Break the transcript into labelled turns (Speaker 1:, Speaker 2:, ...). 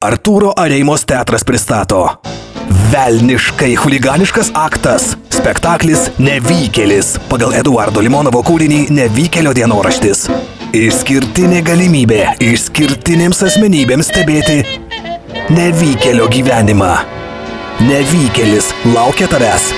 Speaker 1: Artūro Areimos teatras pristato Velniškai huliganiškas aktas. Spektaklis Nevykėlis pagal Eduardo Limonovo kūrinį Nevykėlio dienoraštis. Išskirtinė galimybė išskirtinėms asmenybėms stebėti nevykėlio gyvenimą. Nevykėlis laukia tavęs